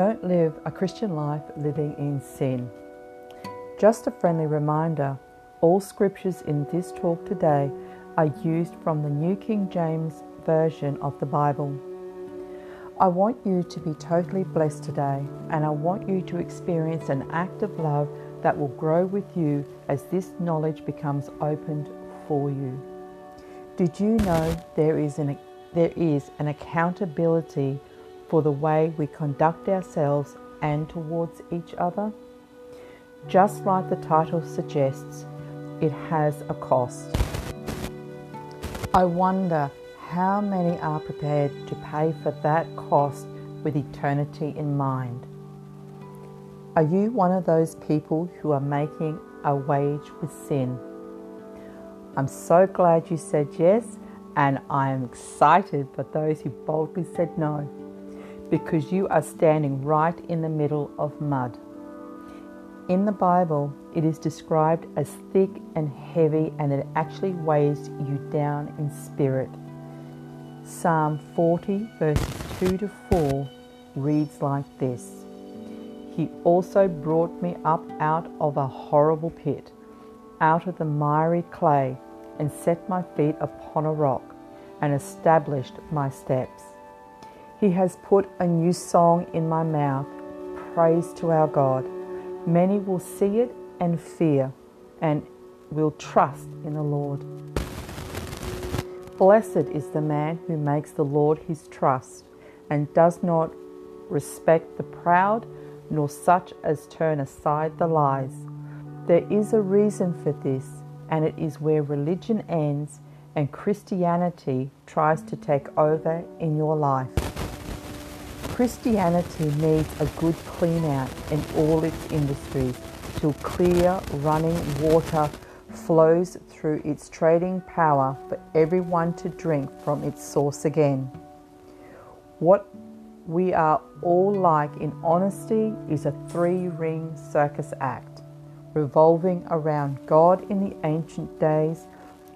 Don't live a Christian life living in sin. Just a friendly reminder all scriptures in this talk today are used from the New King James Version of the Bible. I want you to be totally blessed today, and I want you to experience an act of love that will grow with you as this knowledge becomes opened for you. Did you know there is an, there is an accountability for the way we conduct ourselves and towards each other? Just like the title suggests, it has a cost. I wonder how many are prepared to pay for that cost with eternity in mind? Are you one of those people who are making a wage with sin? I'm so glad you said yes, and I am excited for those who boldly said no, because you are standing right in the middle of mud. In the Bible, it is described as thick and heavy, and it actually weighs you down in spirit. Psalm 40, verses 2 to 4 reads like this He also brought me up out of a horrible pit, out of the miry clay, and set my feet upon a rock, and established my steps. He has put a new song in my mouth, praise to our God. Many will see it and fear, and will trust in the Lord. Blessed is the man who makes the Lord his trust and does not respect the proud, nor such as turn aside the lies. There is a reason for this, and it is where religion ends and Christianity tries to take over in your life. Christianity needs a good clean out in all its industries till clear running water flows through its trading power for everyone to drink from its source again. What we are all like in honesty is a three ring circus act, revolving around God in the ancient days,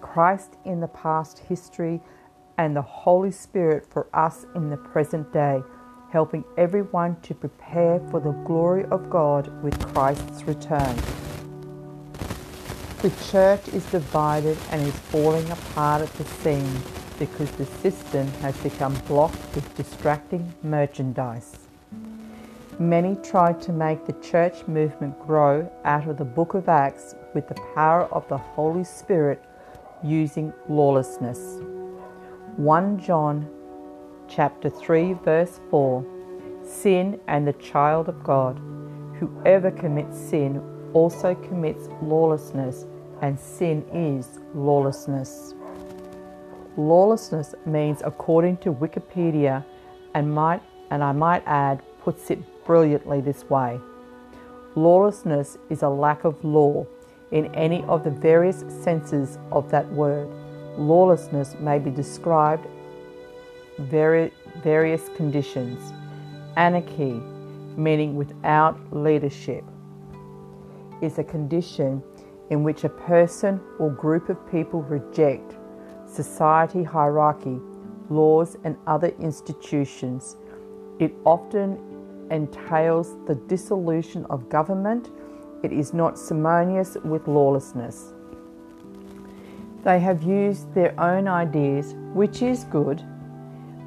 Christ in the past history, and the Holy Spirit for us in the present day, helping everyone to prepare for the glory of God with Christ's return. The church is divided and is falling apart at the seams because the system has become blocked with distracting merchandise. Many tried to make the church movement grow out of the book of Acts with the power of the Holy Spirit using lawlessness. 1 John chapter 3 verse 4 Sin and the child of God whoever commits sin also commits lawlessness and sin is lawlessness. Lawlessness means, according to Wikipedia, and might and I might add, puts it brilliantly this way. Lawlessness is a lack of law in any of the various senses of that word. Lawlessness may be described very, various conditions. Anarchy, meaning without leadership, is a condition in which a person or group of people reject society hierarchy, laws, and other institutions. It often entails the dissolution of government. It is not simonious with lawlessness. They have used their own ideas, which is good,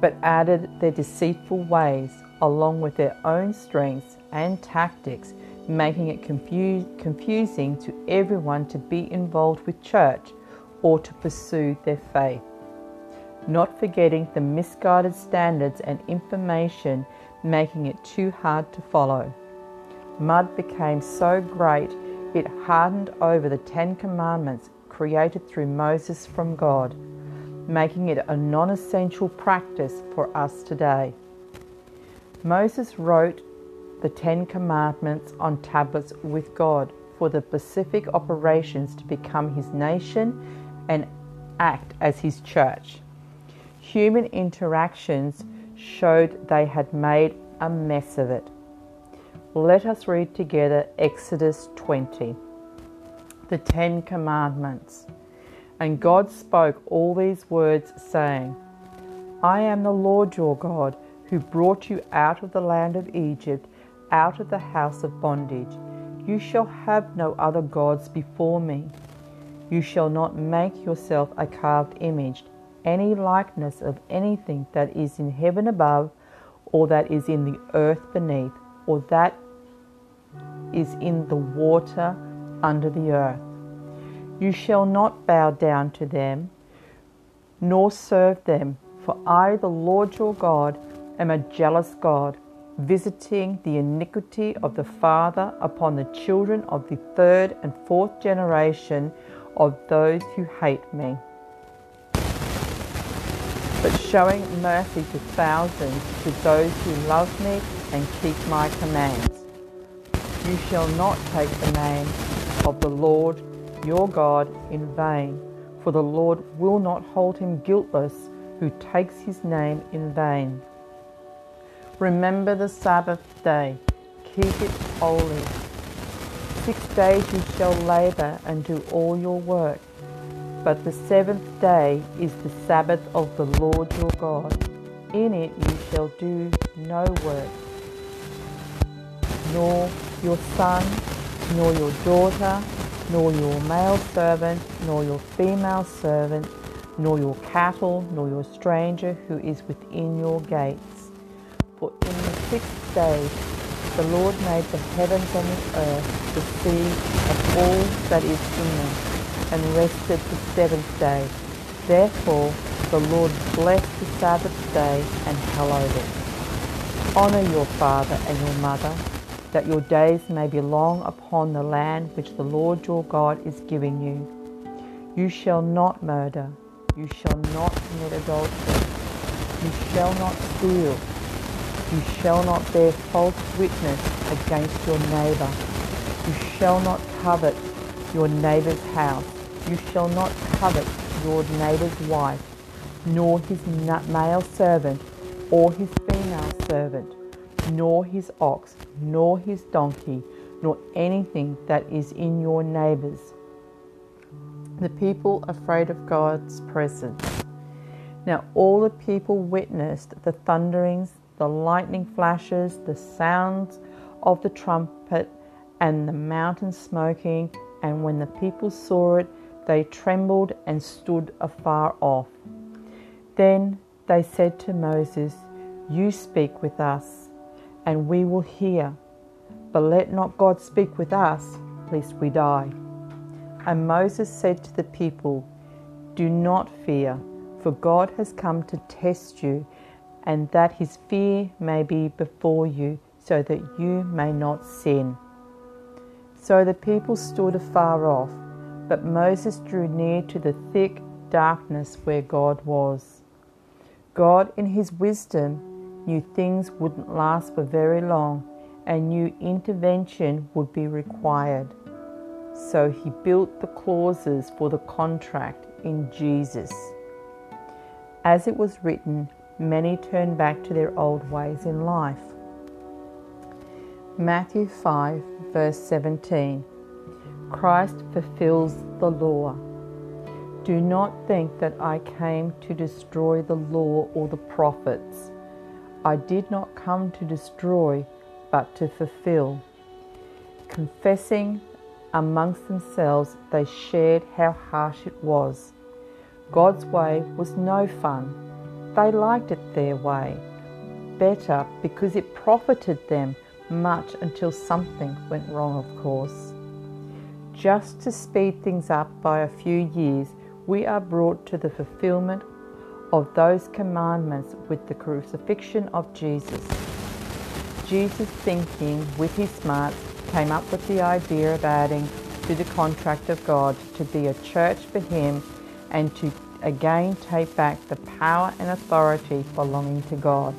but added their deceitful ways along with their own strengths and tactics making it confusing to everyone to be involved with church or to pursue their faith. Not forgetting the misguided standards and information, making it too hard to follow. Mud became so great it hardened over the Ten Commandments created through Moses from God, making it a non essential practice for us today. Moses wrote the Ten Commandments on tablets with God for the specific operations to become His nation and act as His church. Human interactions showed they had made a mess of it. Let us read together Exodus 20, the Ten Commandments. And God spoke all these words, saying, I am the Lord your God who brought you out of the land of Egypt, out of the house of bondage. You shall have no other gods before me. You shall not make yourself a carved image, any likeness of anything that is in heaven above, or that is in the earth beneath, or that is in the water under the earth. You shall not bow down to them, nor serve them, for I, the Lord your God, am a jealous God, visiting the iniquity of the father upon the children of the third and fourth generation of those who hate me, but showing mercy to thousands to those who love me and keep my commands. You shall not take the name of the Lord your God in vain, for the Lord will not hold him guiltless who takes his name in vain. Remember the Sabbath day, keep it holy. Six days you shall labor and do all your work, but the seventh day is the Sabbath of the Lord your God. In it you shall do no work, nor your son, nor your daughter, nor your male servant, nor your female servant, nor your cattle, nor your stranger who is within your gates. For in the sixth day the Lord made the heavens and the earth, the sea, and all that is in them, and rested the seventh day. Therefore the Lord blessed the Sabbath day and hallowed it. Honour your father and your mother, that your days may be long upon the land which the Lord your God is giving you. You shall not murder. You shall not commit adultery. You shall not steal. You shall not bear false witness against your neighbor. You shall not covet your neighbor's house. You shall not covet your neighbor's wife, nor his male servant, or his female servant, nor his ox, nor his donkey, nor anything that is in your neighbor's. The people afraid of God's presence. Now all the people witnessed the thunderings, the lightning flashes, the sounds of the trumpet, and the mountain smoking. And when the people saw it, they trembled and stood afar off. Then they said to Moses, You speak with us, and we will hear. But let not God speak with us, lest we die. And Moses said to the people, Do not fear, for God has come to test you and that his fear may be before you, so that you may not sin. So the people stood afar off, but Moses drew near to the thick darkness where God was. God, in his wisdom, knew things wouldn't last for very long and knew intervention would be required. So he built the clauses for the contract in Jesus. As it was written, many turned back to their old ways in life. Matthew 5, verse 17 Christ fulfills the law. Do not think that I came to destroy the law or the prophets. I did not come to destroy, but to fulfill. Confessing amongst themselves, they shared how harsh it was. God's way was no fun they liked it their way better because it profited them much until something went wrong, of course. Just to speed things up by a few years, we are brought to the fulfillment of those commandments with the crucifixion of Jesus. Jesus, thinking with his smarts, came up with the idea of adding to the contract of God to be a church for him and to again take back the power and authority belonging to God.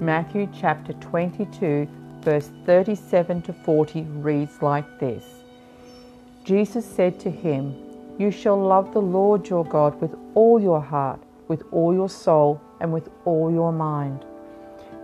Matthew chapter 22, verse 37 to 40 reads like this Jesus said to him, You shall love the Lord your God with all your heart, with all your soul, and with all your mind.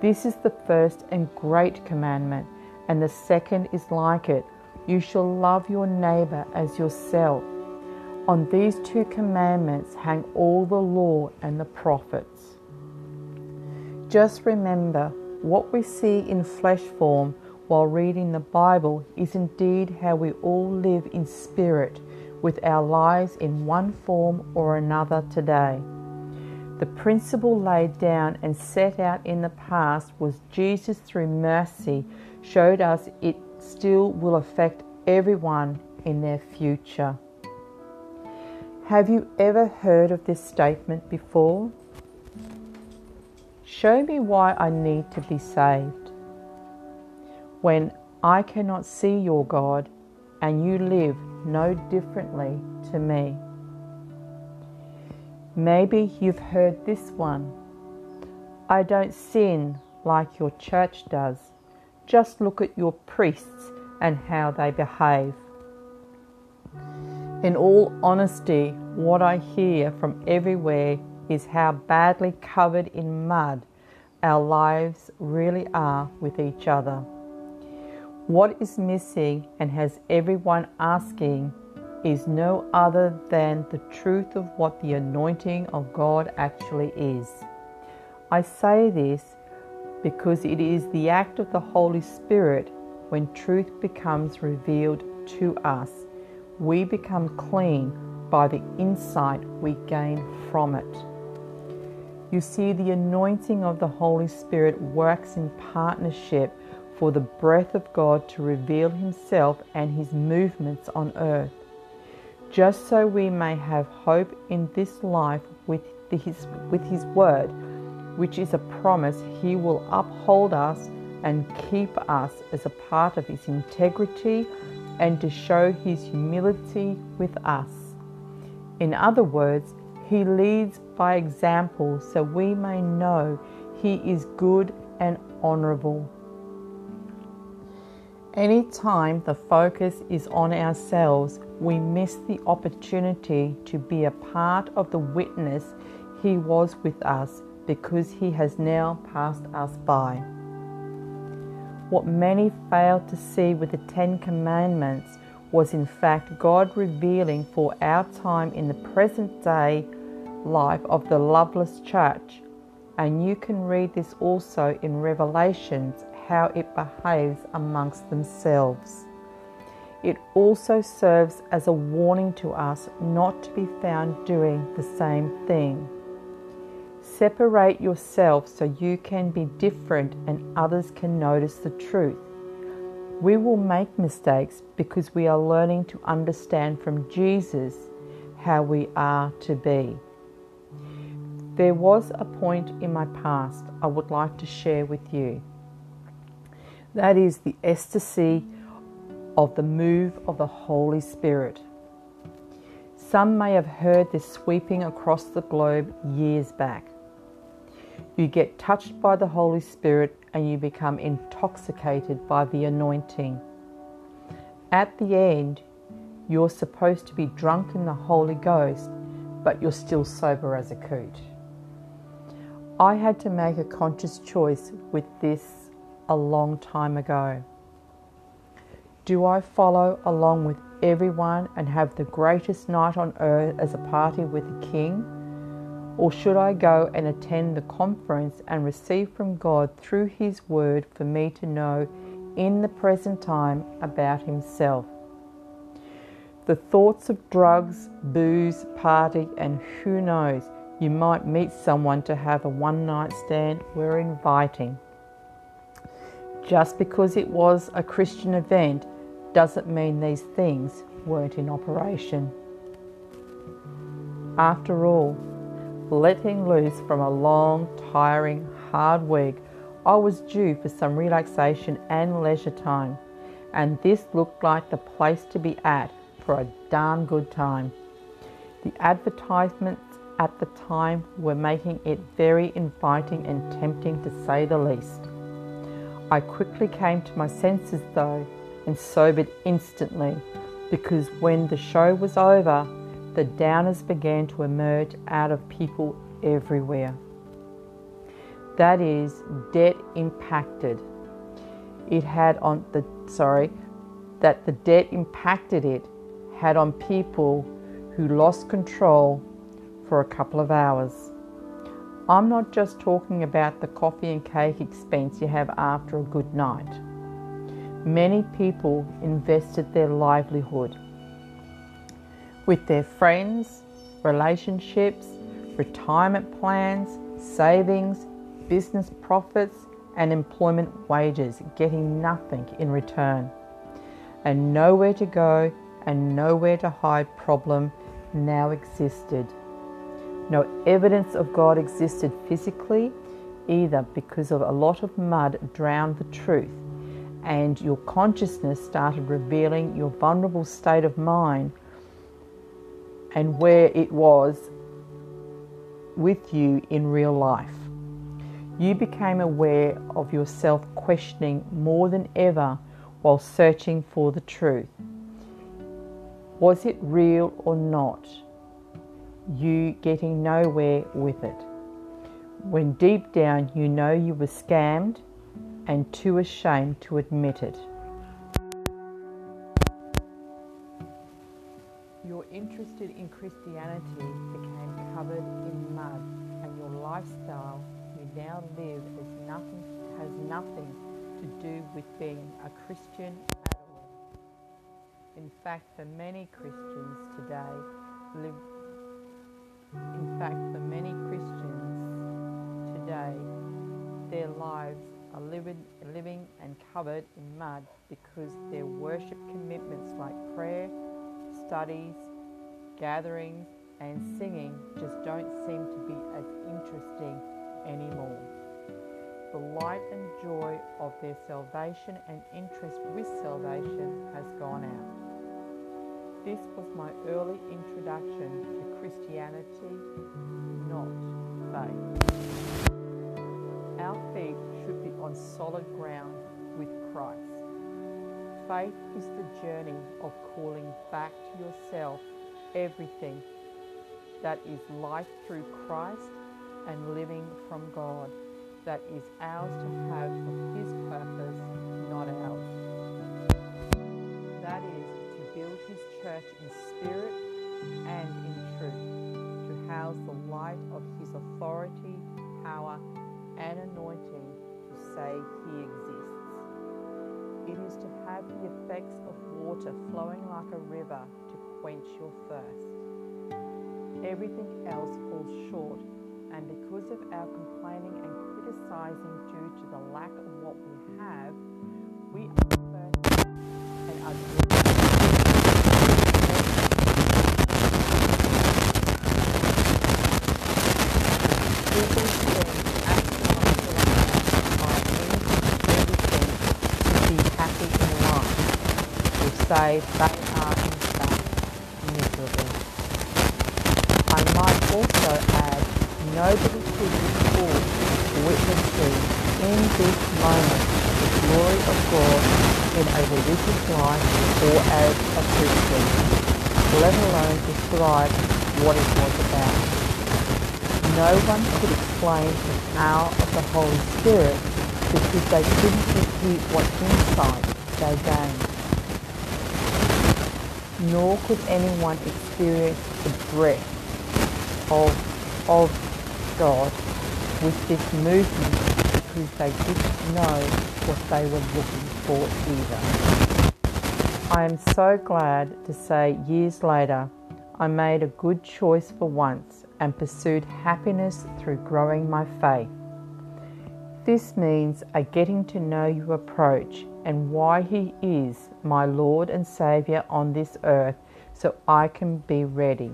This is the first and great commandment, and the second is like it. You shall love your neighbor as yourself. On these two commandments hang all the law and the prophets. Just remember what we see in flesh form while reading the Bible is indeed how we all live in spirit with our lives in one form or another today. The principle laid down and set out in the past was Jesus, through mercy, showed us it still will affect everyone in their future. Have you ever heard of this statement before? Show me why I need to be saved. When I cannot see your God and you live no differently to me. Maybe you've heard this one. I don't sin like your church does. Just look at your priests and how they behave. In all honesty, what I hear from everywhere is how badly covered in mud our lives really are with each other. What is missing and has everyone asking is no other than the truth of what the anointing of God actually is. I say this because it is the act of the Holy Spirit when truth becomes revealed to us. We become clean by the insight we gain from it. You see, the anointing of the Holy Spirit works in partnership for the breath of God to reveal Himself and His movements on earth just so we may have hope in this life with his, with his word, which is a promise he will uphold us and keep us as a part of his integrity and to show his humility with us. In other words, he leads by example so we may know he is good and honorable. Anytime the focus is on ourselves, we miss the opportunity to be a part of the witness He was with us because He has now passed us by. What many failed to see with the Ten Commandments was in fact God revealing for our time in the present day life of the loveless church. And you can read this also in Revelations how it behaves amongst themselves. It also serves as a warning to us not to be found doing the same thing. Separate yourself so you can be different and others can notice the truth. We will make mistakes because we are learning to understand from Jesus how we are to be. There was a point in my past I would like to share with you. That is the ecstasy of the move of the Holy Spirit. Some may have heard this sweeping across the globe years back. You get touched by the Holy Spirit and you become intoxicated by the anointing. At the end, you're supposed to be drunk in the Holy Ghost, but you're still sober as a coot. I had to make a conscious choice with this a long time ago. Do I follow along with everyone and have the greatest night on earth as a party with the King? Or should I go and attend the conference and receive from God through His Word for me to know in the present time about Himself? The thoughts of drugs, booze, party, and who knows, you might meet someone to have a one night stand were inviting. Just because it was a Christian event doesn't mean these things weren't in operation. After all, letting loose from a long, tiring, hard week, I was due for some relaxation and leisure time, and this looked like the place to be at for a darn good time. The advertisements at the time were making it very inviting and tempting to say the least. I quickly came to my senses though and sobered instantly because when the show was over, the downers began to emerge out of people everywhere. That is, debt impacted. It had on the, sorry, that the debt impacted it had on people who lost control for a couple of hours. I'm not just talking about the coffee and cake expense you have after a good night. Many people invested their livelihood with their friends, relationships, retirement plans, savings, business profits, and employment wages, getting nothing in return. And nowhere to go and nowhere to hide problem now existed. No evidence of God existed physically, either because of a lot of mud drowned the truth, and your consciousness started revealing your vulnerable state of mind and where it was with you in real life. You became aware of yourself questioning more than ever while searching for the truth. Was it real or not? You getting nowhere with it. When deep down you know you were scammed and too ashamed to admit it. Your interest in Christianity became covered in mud, and your lifestyle you now live as nothing has nothing to do with being a Christian at all. In fact, for many Christians today, live in fact, for many Christians today, their lives are living, and covered in mud because their worship commitments like prayer, studies, gatherings, and singing just don't seem to be as interesting anymore. The light and joy of their salvation and interest with salvation has gone out. This was my early introduction to Christianity, not faith. Our feet should be on solid ground with Christ. Faith is the journey of calling back to yourself everything that is life through Christ and living from God that is ours to have for His purpose, not ours. That is to build his church in spirit and in truth, to house the light of his authority, power, and anointing to say he exists. It is to have the effects of water flowing like a river to quench your thirst. Everything else falls short, and because of our complaining and criticizing due to the lack of what we have, we are and are they are miserable. I might also add, nobody should record witnessing in this moment the glory of God in a religious life or as a Christian, let alone describe what it was about. No one could explain the power of the Holy Spirit because they couldn't repeat what insight they gained nor could anyone experience the breath of, of God with this movement because they didn't know what they were looking for either. I am so glad to say years later I made a good choice for once and pursued happiness through growing my faith. This means a getting to know you approach and why He is my Lord and Saviour on this earth so I can be ready.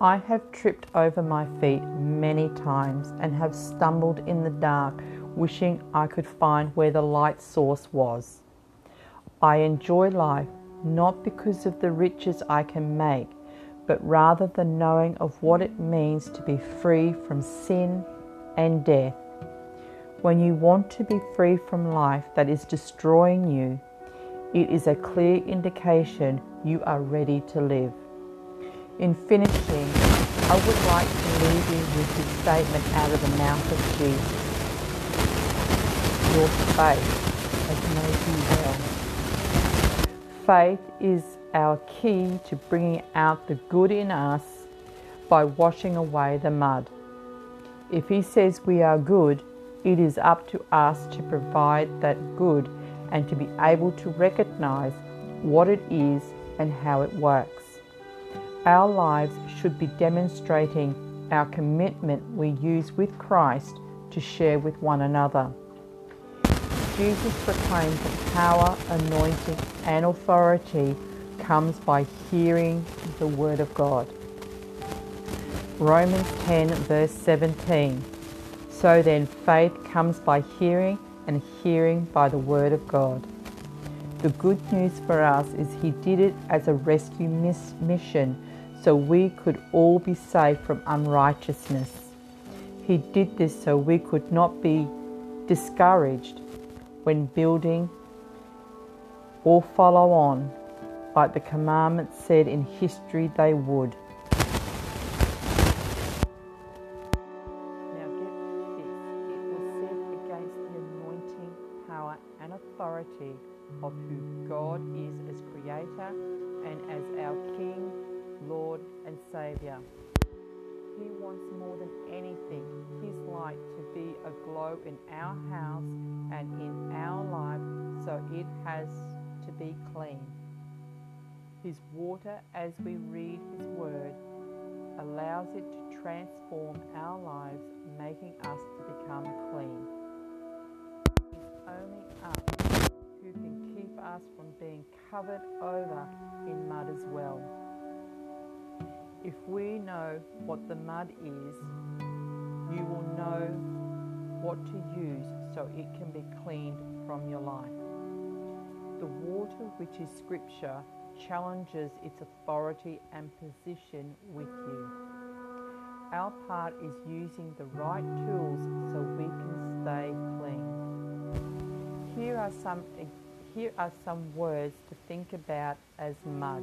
I have tripped over my feet many times and have stumbled in the dark, wishing I could find where the light source was. I enjoy life not because of the riches I can make, but rather the knowing of what it means to be free from sin and death. When you want to be free from life that is destroying you, it is a clear indication you are ready to live. In finishing, I would like to leave you with this statement out of the mouth of Jesus. Your faith has made you well. Faith is our key to bringing out the good in us by washing away the mud. If He says we are good, it is up to us to provide that good and to be able to recognize what it is and how it works. Our lives should be demonstrating our commitment we use with Christ to share with one another. Jesus proclaims that power, anointing, and authority comes by hearing the Word of God. Romans 10, verse 17. So then, faith comes by hearing, and hearing by the Word of God. The good news for us is He did it as a rescue mission so we could all be saved from unrighteousness. He did this so we could not be discouraged when building or follow on, like the commandment said in history they would. It has to be clean. His water, as we read His Word, allows it to transform our lives, making us to become clean. It's only us who can keep us from being covered over in mud as well. If we know what the mud is, you will know what to use so it can be cleaned from your life. The water, which is Scripture, challenges its authority and position with you. Our part is using the right tools so we can stay clean. Here are some here are some words to think about as mud,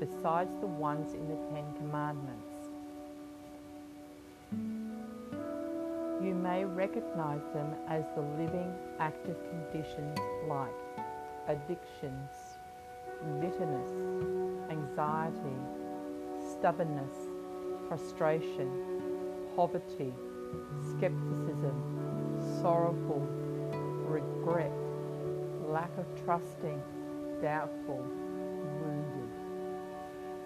besides the ones in the Ten Commandments. You may recognize them as the living, active conditions like addictions, bitterness, anxiety, stubbornness, frustration, poverty, skepticism, sorrowful, regret, lack of trusting, doubtful, wounded.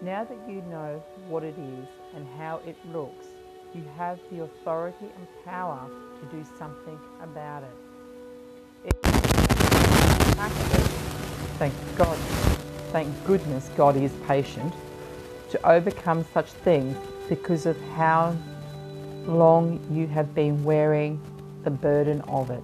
Now that you know what it is and how it looks, you have the authority and power to do something about it. Thank God, thank goodness God is patient to overcome such things because of how long you have been wearing the burden of it.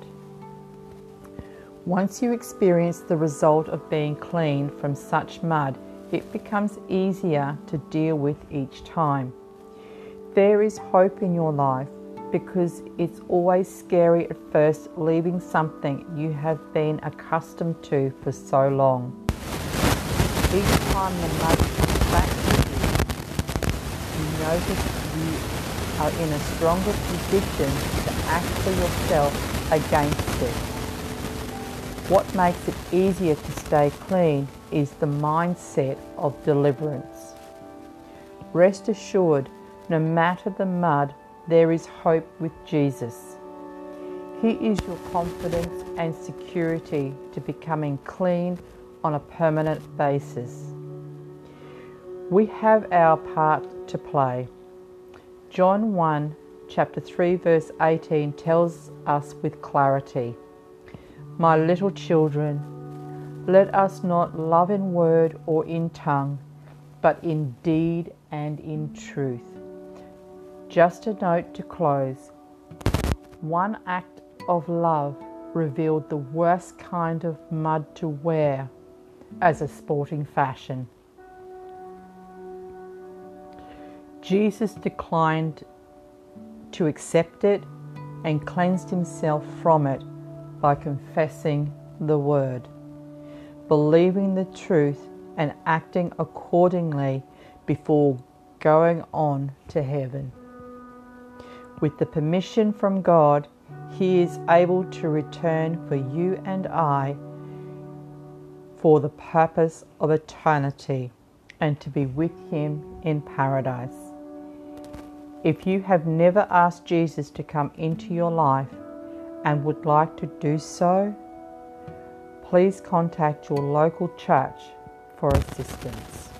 Once you experience the result of being clean from such mud, it becomes easier to deal with each time. There is hope in your life because it's always scary at first leaving something you have been accustomed to for so long. Each time the mud comes back you, you notice you are in a stronger position to act for yourself against it. What makes it easier to stay clean is the mindset of deliverance. Rest assured, no matter the mud, there is hope with Jesus. He is your confidence and security to becoming clean on a permanent basis. We have our part to play. John 1, chapter 3, verse 18 tells us with clarity my little children, let us not love in word or in tongue, but in deed and in truth. Just a note to close. One act of love revealed the worst kind of mud to wear as a sporting fashion. Jesus declined to accept it and cleansed himself from it by confessing the word, believing the truth, and acting accordingly before going on to heaven. With the permission from God, He is able to return for you and I for the purpose of eternity and to be with Him in paradise. If you have never asked Jesus to come into your life and would like to do so, please contact your local church for assistance.